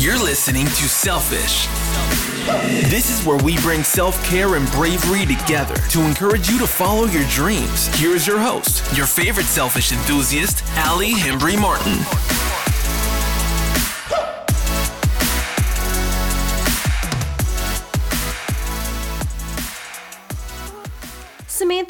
You're listening to Selfish. This is where we bring self care and bravery together to encourage you to follow your dreams. Here is your host, your favorite selfish enthusiast, Ali Hembry Martin.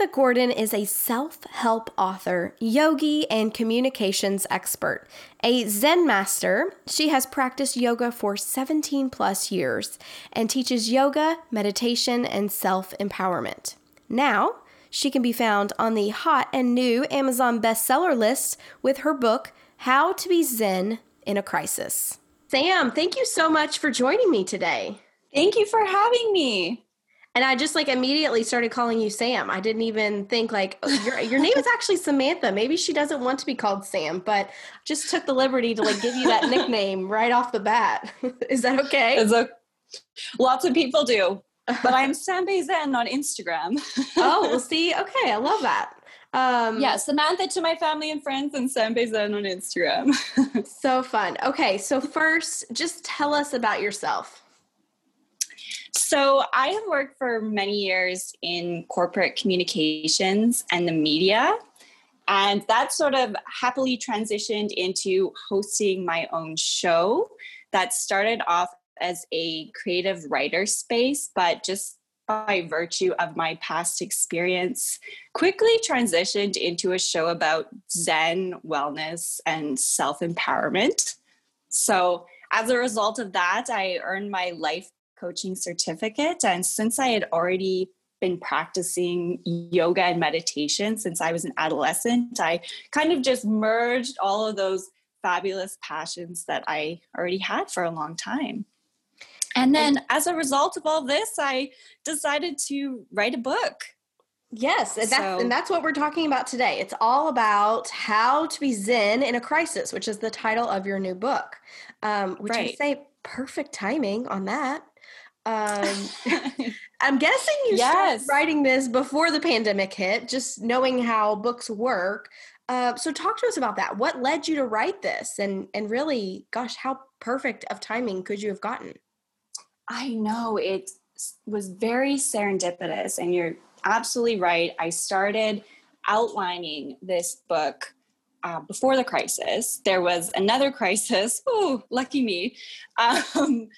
Samantha Gordon is a self help author, yogi, and communications expert. A Zen master, she has practiced yoga for 17 plus years and teaches yoga, meditation, and self empowerment. Now, she can be found on the hot and new Amazon bestseller list with her book, How to Be Zen in a Crisis. Sam, thank you so much for joining me today. Thank you for having me. And I just like immediately started calling you Sam. I didn't even think like oh, your your name is actually Samantha. Maybe she doesn't want to be called Sam, but just took the liberty to like give you that nickname right off the bat. is that okay? It's a, lots of people do. But I'm Sam Zen on Instagram. oh, we'll see. Okay, I love that. Um, yeah, Samantha to my family and friends and Sam Zen on Instagram. so fun. Okay, so first, just tell us about yourself. So, I have worked for many years in corporate communications and the media. And that sort of happily transitioned into hosting my own show that started off as a creative writer space, but just by virtue of my past experience, quickly transitioned into a show about Zen wellness and self empowerment. So, as a result of that, I earned my life coaching certificate. And since I had already been practicing yoga and meditation since I was an adolescent, I kind of just merged all of those fabulous passions that I already had for a long time. And then as a result of all this, I decided to write a book. Yes, and that's, so, and that's what we're talking about today. It's all about how to be Zen in a crisis, which is the title of your new book. Um, which right. I say perfect timing on that. Um, I'm guessing you yes. started writing this before the pandemic hit, just knowing how books work. Uh, so talk to us about that. What led you to write this, and and really, gosh, how perfect of timing could you have gotten? I know it was very serendipitous, and you're absolutely right. I started outlining this book uh, before the crisis. There was another crisis. Oh, lucky me! Um,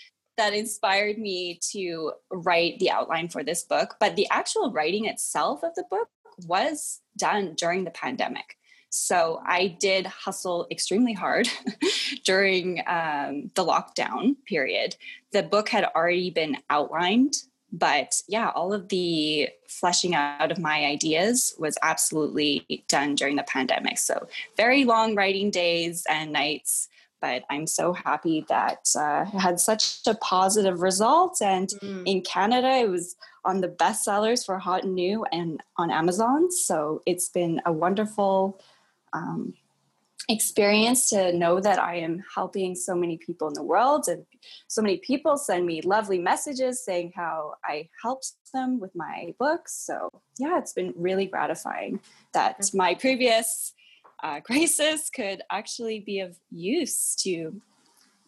that inspired me to write the outline for this book. But the actual writing itself of the book was done during the pandemic. So I did hustle extremely hard during um, the lockdown period. The book had already been outlined, but yeah, all of the fleshing out of my ideas was absolutely done during the pandemic. So very long writing days and nights but I'm so happy that uh, it had such a positive result. And mm. in Canada, it was on the best sellers for Hot and New and on Amazon. So it's been a wonderful um, experience to know that I am helping so many people in the world. And so many people send me lovely messages saying how I helped them with my books. So yeah, it's been really gratifying that my previous uh, crisis could actually be of use to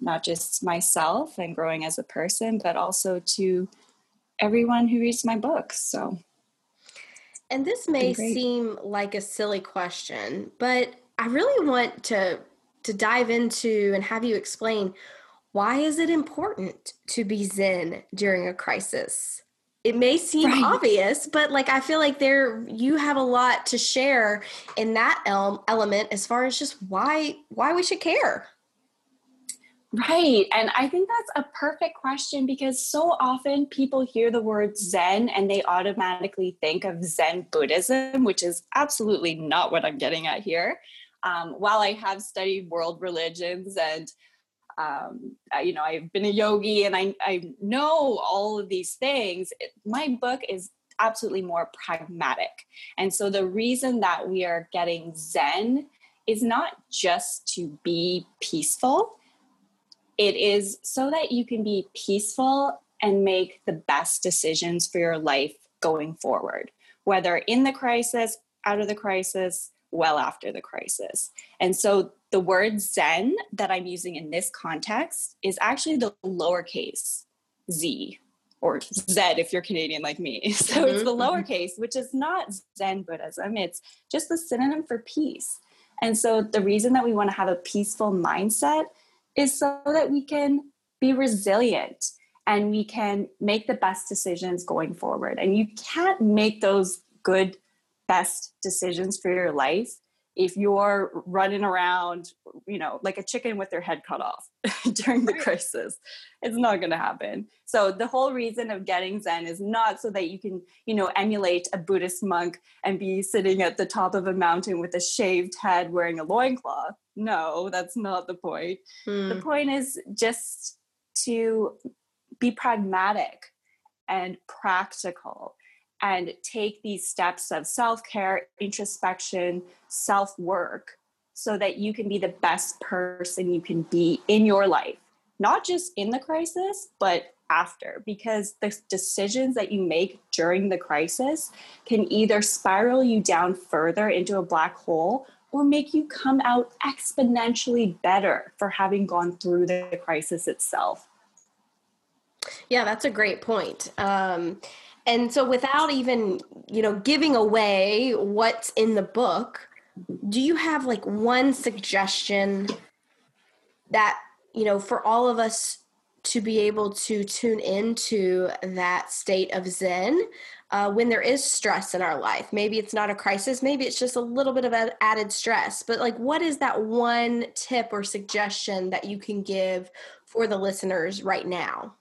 not just myself and growing as a person, but also to everyone who reads my books. So, and this may seem like a silly question, but I really want to to dive into and have you explain why is it important to be zen during a crisis? It may seem right. obvious but like i feel like there you have a lot to share in that el- element as far as just why why we should care right and i think that's a perfect question because so often people hear the word zen and they automatically think of zen buddhism which is absolutely not what i'm getting at here um, while i have studied world religions and um, you know, I've been a yogi and I, I know all of these things. My book is absolutely more pragmatic. And so the reason that we are getting Zen is not just to be peaceful, it is so that you can be peaceful and make the best decisions for your life going forward, whether in the crisis, out of the crisis, well after the crisis. And so the word Zen that I'm using in this context is actually the lowercase z or Z if you're Canadian like me. So mm-hmm. it's the mm-hmm. lowercase, which is not Zen Buddhism, it's just the synonym for peace. And so the reason that we want to have a peaceful mindset is so that we can be resilient and we can make the best decisions going forward. And you can't make those good, best decisions for your life if you're running around, you know, like a chicken with their head cut off during the crisis. It's not going to happen. So the whole reason of getting Zen is not so that you can, you know, emulate a Buddhist monk and be sitting at the top of a mountain with a shaved head wearing a loincloth. No, that's not the point. Hmm. The point is just to be pragmatic and practical and take these steps of self care, introspection, self work so that you can be the best person you can be in your life, not just in the crisis, but after, because the decisions that you make during the crisis can either spiral you down further into a black hole or make you come out exponentially better for having gone through the crisis itself. Yeah, that's a great point. Um, and so, without even you know giving away what's in the book, do you have like one suggestion that you know for all of us to be able to tune into that state of zen uh, when there is stress in our life? Maybe it's not a crisis maybe it's just a little bit of added stress but like what is that one tip or suggestion that you can give for the listeners right now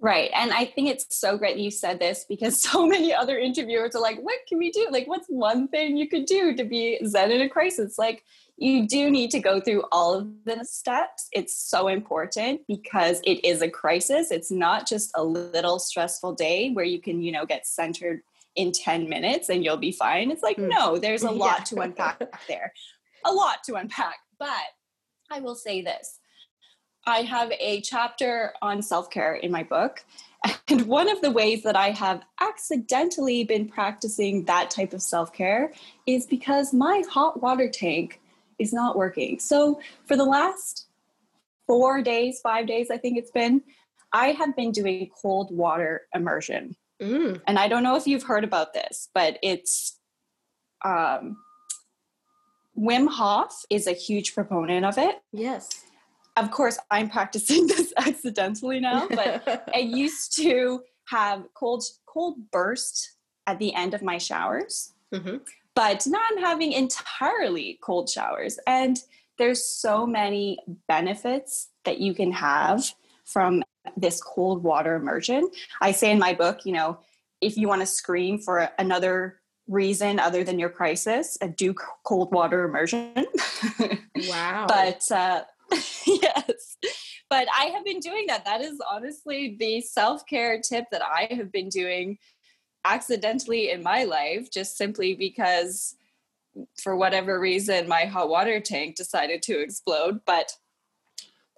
Right. And I think it's so great you said this because so many other interviewers are like, what can we do? Like, what's one thing you could do to be Zen in a crisis? Like, you do need to go through all of the steps. It's so important because it is a crisis. It's not just a little stressful day where you can, you know, get centered in 10 minutes and you'll be fine. It's like, mm. no, there's a lot yeah. to unpack there, a lot to unpack. But I will say this I have a chapter on self care in my book. And one of the ways that I have accidentally been practicing that type of self care is because my hot water tank is not working. So for the last four days, five days, I think it's been, I have been doing cold water immersion. Mm. And I don't know if you've heard about this, but it's um, Wim Hof is a huge proponent of it. Yes of course, I'm practicing this accidentally now, but I used to have cold cold burst at the end of my showers. Mm-hmm. But now I'm having entirely cold showers. And there's so many benefits that you can have from this cold water immersion. I say in my book, you know, if you want to scream for another reason other than your crisis, do cold water immersion. Wow. but uh, yes. But I have been doing that. That is honestly the self care tip that I have been doing accidentally in my life, just simply because for whatever reason my hot water tank decided to explode. But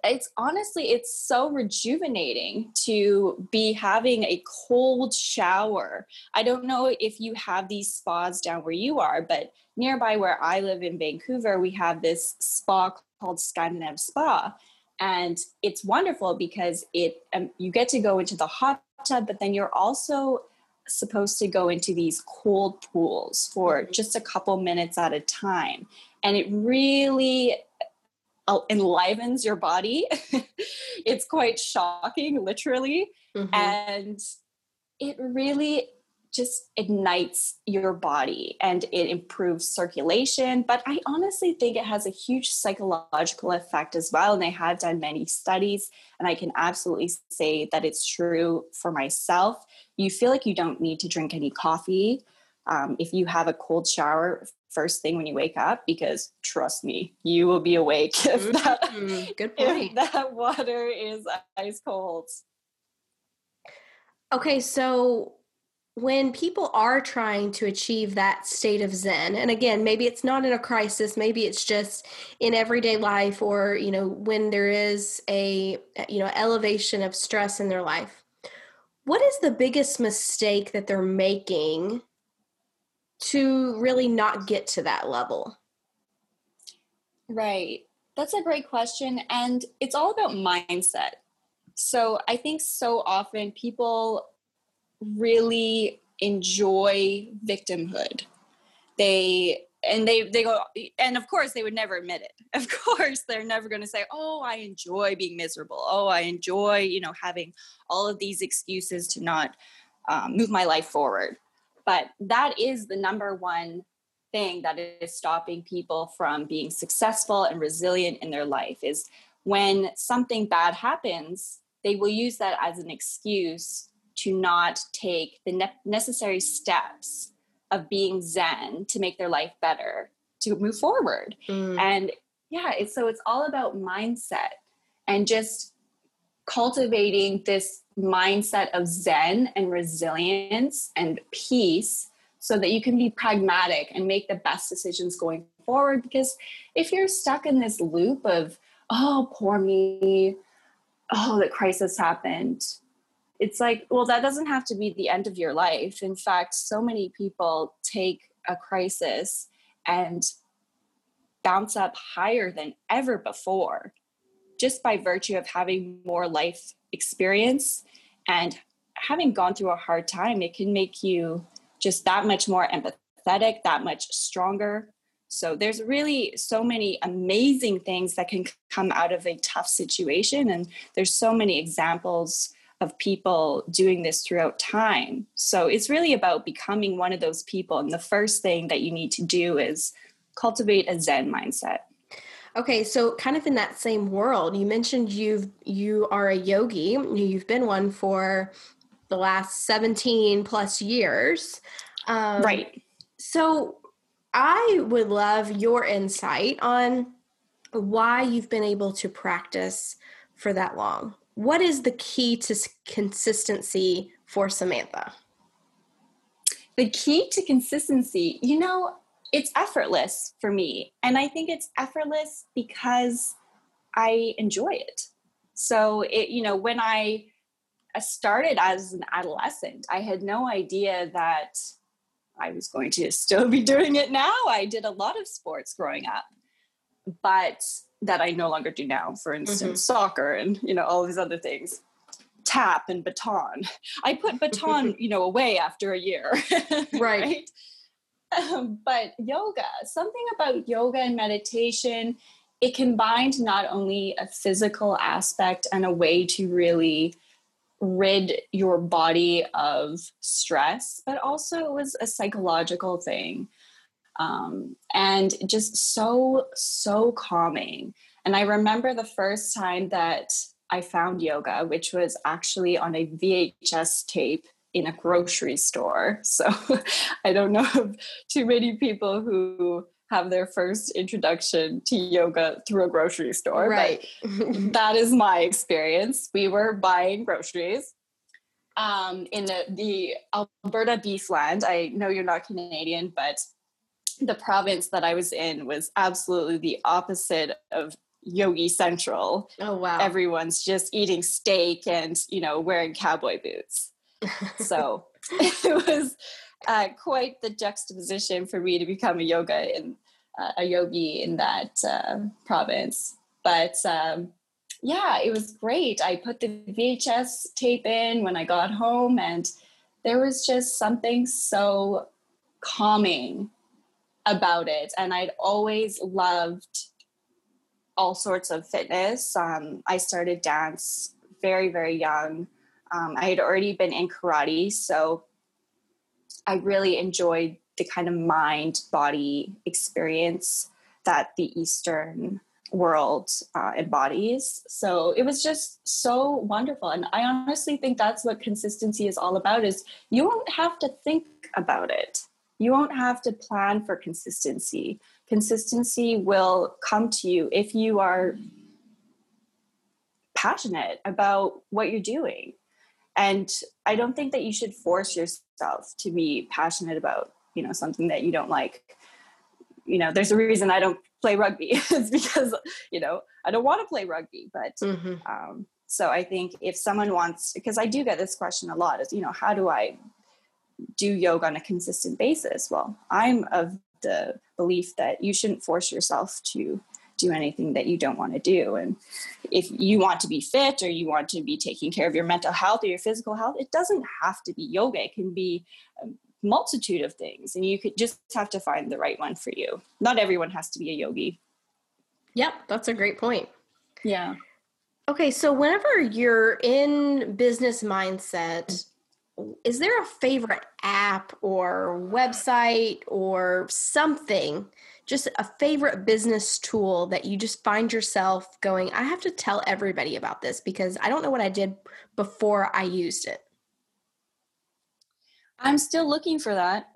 it's honestly it's so rejuvenating to be having a cold shower i don't know if you have these spas down where you are but nearby where i live in vancouver we have this spa called Scandinave Spa. And it's wonderful because it um, you get to go into the hot tub, but then you're also supposed to go into these cold pools for mm-hmm. just a couple minutes at a time. And it really uh, enlivens your body. it's quite shocking, literally. Mm-hmm. And it really just ignites your body and it improves circulation. But I honestly think it has a huge psychological effect as well. And I have done many studies, and I can absolutely say that it's true for myself. You feel like you don't need to drink any coffee um, if you have a cold shower first thing when you wake up because trust me you will be awake if mm-hmm. that, Good point. if that water is ice cold okay so when people are trying to achieve that state of zen and again maybe it's not in a crisis maybe it's just in everyday life or you know when there is a eh, you know elevation of stress in their life what is the biggest mistake that they're making to really not get to that level? Right. That's a great question. And it's all about mindset. So I think so often people really enjoy victimhood. They and they they go and of course they would never admit it. Of course they're never going to say oh i enjoy being miserable. Oh i enjoy you know having all of these excuses to not um, move my life forward. But that is the number one thing that is stopping people from being successful and resilient in their life is when something bad happens they will use that as an excuse to not take the ne- necessary steps of being zen to make their life better to move forward. Mm. and yeah it's so it's all about mindset and just cultivating this mindset of zen and resilience and peace so that you can be pragmatic and make the best decisions going forward. Because if you're stuck in this loop of oh poor me. Oh the crisis happened it's like, well, that doesn't have to be the end of your life. In fact, so many people take a crisis and bounce up higher than ever before just by virtue of having more life experience and having gone through a hard time. It can make you just that much more empathetic, that much stronger. So there's really so many amazing things that can come out of a tough situation. And there's so many examples of people doing this throughout time. So it's really about becoming one of those people. And the first thing that you need to do is cultivate a Zen mindset. Okay, so kind of in that same world, you mentioned you've you are a yogi. You've been one for the last 17 plus years. Um, right. So I would love your insight on why you've been able to practice for that long what is the key to consistency for Samantha? The key to consistency, you know, it's effortless for me. And I think it's effortless because I enjoy it. So it, you know, when I uh, started as an adolescent, I had no idea that I was going to still be doing it now. I did a lot of sports growing up. But that I no longer do now. For instance, mm-hmm. soccer and you know all these other things. Tap and baton. I put baton, you know, away after a year. right. right? Um, but yoga, something about yoga and meditation, it combined not only a physical aspect and a way to really rid your body of stress, but also it was a psychological thing um, and just so so calming. And i remember the first time that i found yoga which was actually on a vhs tape in a grocery store. So i don't know of too many people who have their first introduction to yoga through a grocery store right. that is my experience. We were buying groceries um, in the, the alberta beefland i know you're not canadian but the province that I was in was absolutely the opposite of Yogi Central. Oh wow. Everyone's just eating steak and, you know, wearing cowboy boots. so it was uh, quite the juxtaposition for me to become a yoga in uh, a yogi in that uh, province. But um, yeah, it was great. I put the VHS tape in when I got home, and there was just something so calming about it. And I'd always loved all sorts of fitness. Um, I started dance very, very young. Um, I had already been in karate, so I really enjoyed the kind of mind body experience that the Eastern world uh, embodies. So it was just so wonderful. And I honestly think that's what consistency is all about is you won't have to think about it you won't have to plan for consistency. Consistency will come to you if you are passionate about what you're doing. And I don't think that you should force yourself to be passionate about, you know, something that you don't like. You know, there's a reason I don't play rugby. it's because, you know, I don't want to play rugby. But mm-hmm. um, so I think if someone wants, because I do get this question a lot, is, you know, how do I do yoga on a consistent basis. Well, I'm of the belief that you shouldn't force yourself to do anything that you don't want to do. And if you want to be fit or you want to be taking care of your mental health or your physical health, it doesn't have to be yoga. It can be a multitude of things. And you could just have to find the right one for you. Not everyone has to be a yogi. Yep, that's a great point. Yeah. Okay, so whenever you're in business mindset, is there a favorite app or website or something just a favorite business tool that you just find yourself going i have to tell everybody about this because i don't know what i did before i used it i'm still looking for that.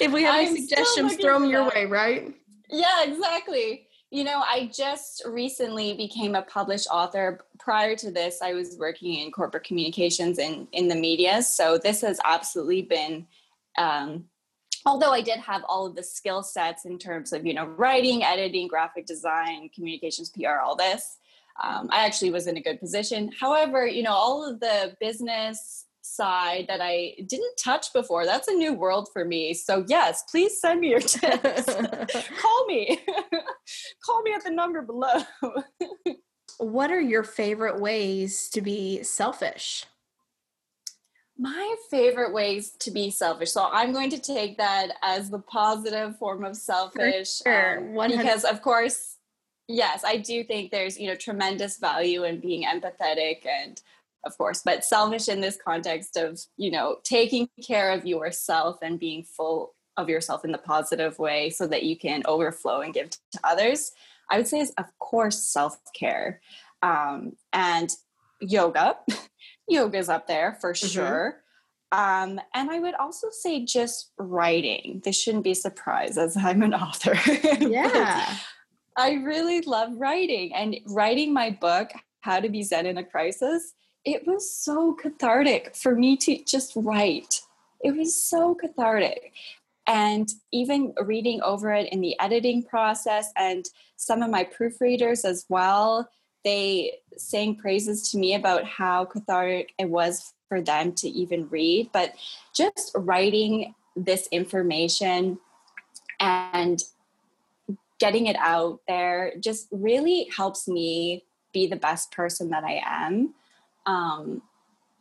If we have any suggestions throw them your that. way right? Yeah exactly you know, I just recently became a published author. Prior to this, I was working in corporate communications and in the media. So this has absolutely been, um, although I did have all of the skill sets in terms of, you know, writing, editing, graphic design, communications, PR, all this. Um, I actually was in a good position. However, you know, all of the business side that I didn't touch before. That's a new world for me. So, yes, please send me your tips. Call me. Call me at the number below. what are your favorite ways to be selfish? My favorite ways to be selfish. So I'm going to take that as the positive form of selfish. Sure. Um, because of course, yes, I do think there's, you know, tremendous value in being empathetic and of course, but selfish in this context of, you know, taking care of yourself and being full of yourself in the positive way so that you can overflow and give to others. I would say is of course self-care. Um, and yoga. yoga is up there for mm-hmm. sure. Um, and I would also say just writing. This shouldn't be a surprise as I'm an author. Yeah. I really love writing and writing my book, How to Be Zen in a Crisis it was so cathartic for me to just write. It was so cathartic. And even reading over it in the editing process, and some of my proofreaders as well, they sang praises to me about how cathartic it was for them to even read. But just writing this information and getting it out there just really helps me be the best person that I am um,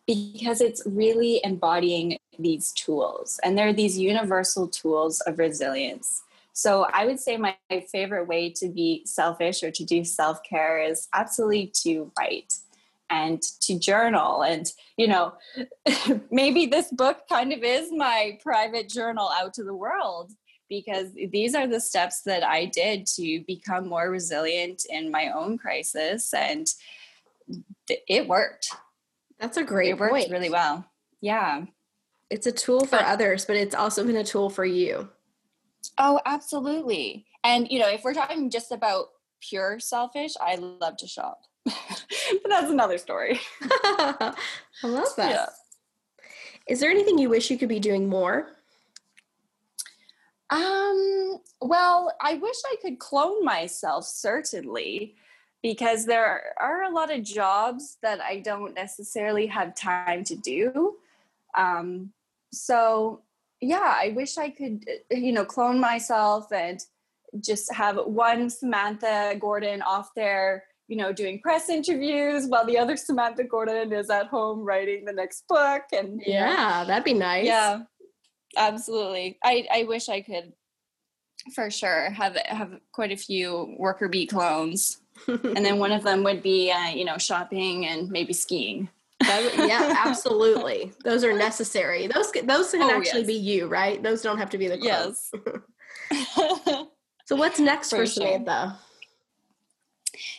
because it's really embodying these tools. And there are these universal tools of resilience. So i would say my, favorite way to be selfish or to do self-care is absolutely to write and to journal. And you know maybe this book kind of is my private journal out to the world because these are the steps that i did to become more resilient in my own crisis. And it worked. That's a great it worked point. really well. Yeah. It's a tool for but, others, but it's also been a tool for you. Oh, absolutely. And you know, if we're talking just about pure selfish, I love to shop. but that's another story. I love that. Yeah. Is there anything you wish you could be doing more? Um, well, I wish I could clone myself, certainly because there are a lot of jobs that I don't necessarily have time to do. Um, so yeah, I wish I could, uh, you know, clone myself and just have one Samantha Gordon off there, you know, doing press interviews while the other Samantha Gordon is at home writing the next book. And yeah, know, that'd be nice. Yeah, absolutely. I, I wish I could for sure have have quite a few worker bee clones and then one of them would be uh, you know shopping and maybe skiing. That, yeah absolutely. Those are necessary. Those those can oh, actually yes. be you right? Those don't have to be the clothes. yes. So what's next for, for samantha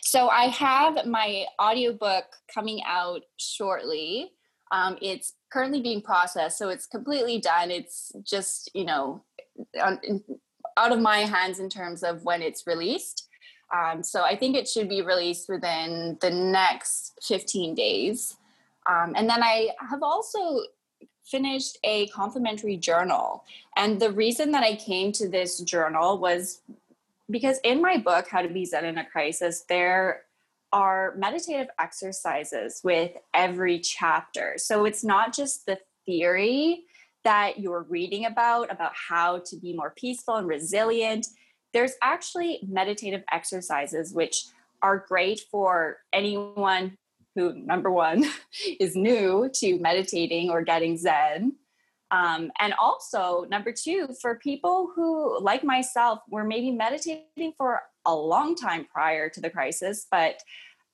so i have my audiobook coming out shortly. Um, it's currently being processed so it's completely done. It's just you know out of my hands in terms of when it's released um, so I think it should be released within the next 15 days. Um, and then I have also finished a complimentary journal. And the reason that I came to this journal was because in my book, How to Be Zen in a Crisis, there are meditative exercises with every chapter. So it's not just the theory that you're reading about, about how to be more peaceful and resilient, there's actually meditative exercises which are great for anyone who, number one, is new to meditating or getting Zen. Um, and also, number two, for people who, like myself, were maybe meditating for a long time prior to the crisis, but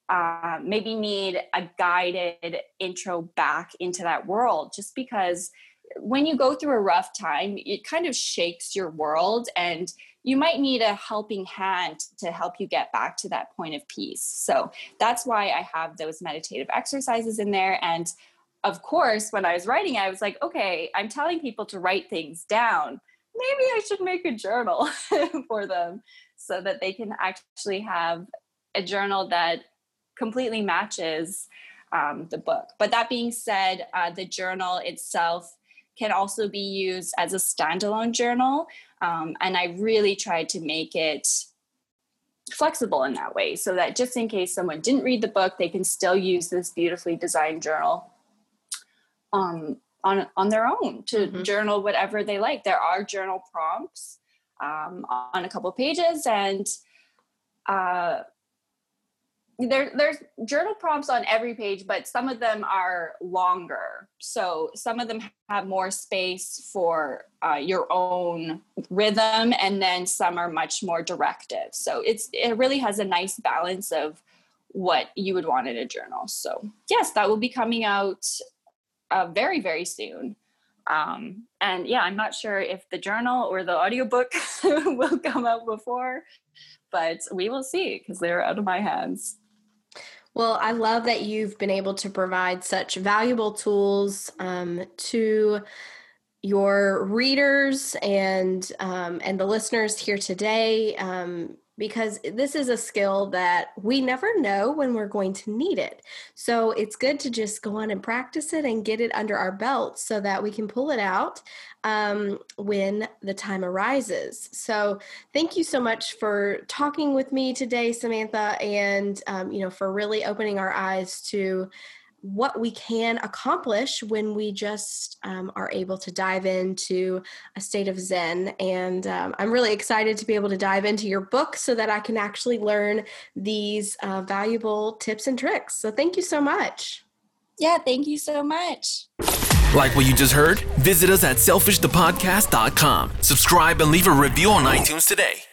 uh, maybe need a guided intro back into that world just because when you go through a rough time, it kind of shakes your world and you might need a helping hand to help you get back to that point of peace. So that's why I have those meditative exercises in there. And of course, when I was writing, I was like, okay, I'm telling people to write things down. Maybe I should make a journal for them so that they can actually have a journal that completely matches um, the book. But that being said, uh, the journal itself can also be used as a standalone journal. Um, and I really tried to make it flexible in that way so that just in case someone didn't read the book, they can still use this beautifully designed journal um, on, on their own to mm-hmm. journal whatever they like. There are journal prompts um, on a couple pages and uh, there, there's journal prompts on every page, but some of them are longer. So some of them have more space for uh, your own rhythm, and then some are much more directive. So it's it really has a nice balance of what you would want in a journal. So yes, that will be coming out uh, very very soon. Um, and yeah, I'm not sure if the journal or the audiobook will come out before, but we will see because they're out of my hands. Well, I love that you've been able to provide such valuable tools um, to your readers and um, and the listeners here today. Um, because this is a skill that we never know when we're going to need it. So it's good to just go on and practice it and get it under our belt so that we can pull it out um, when the time arises. So thank you so much for talking with me today, Samantha, and um, you know for really opening our eyes to what we can accomplish when we just um, are able to dive into a state of Zen. And um, I'm really excited to be able to dive into your book so that I can actually learn these uh, valuable tips and tricks. So thank you so much. Yeah, thank you so much. Like what you just heard? Visit us at selfishthepodcast.com. Subscribe and leave a review on iTunes today.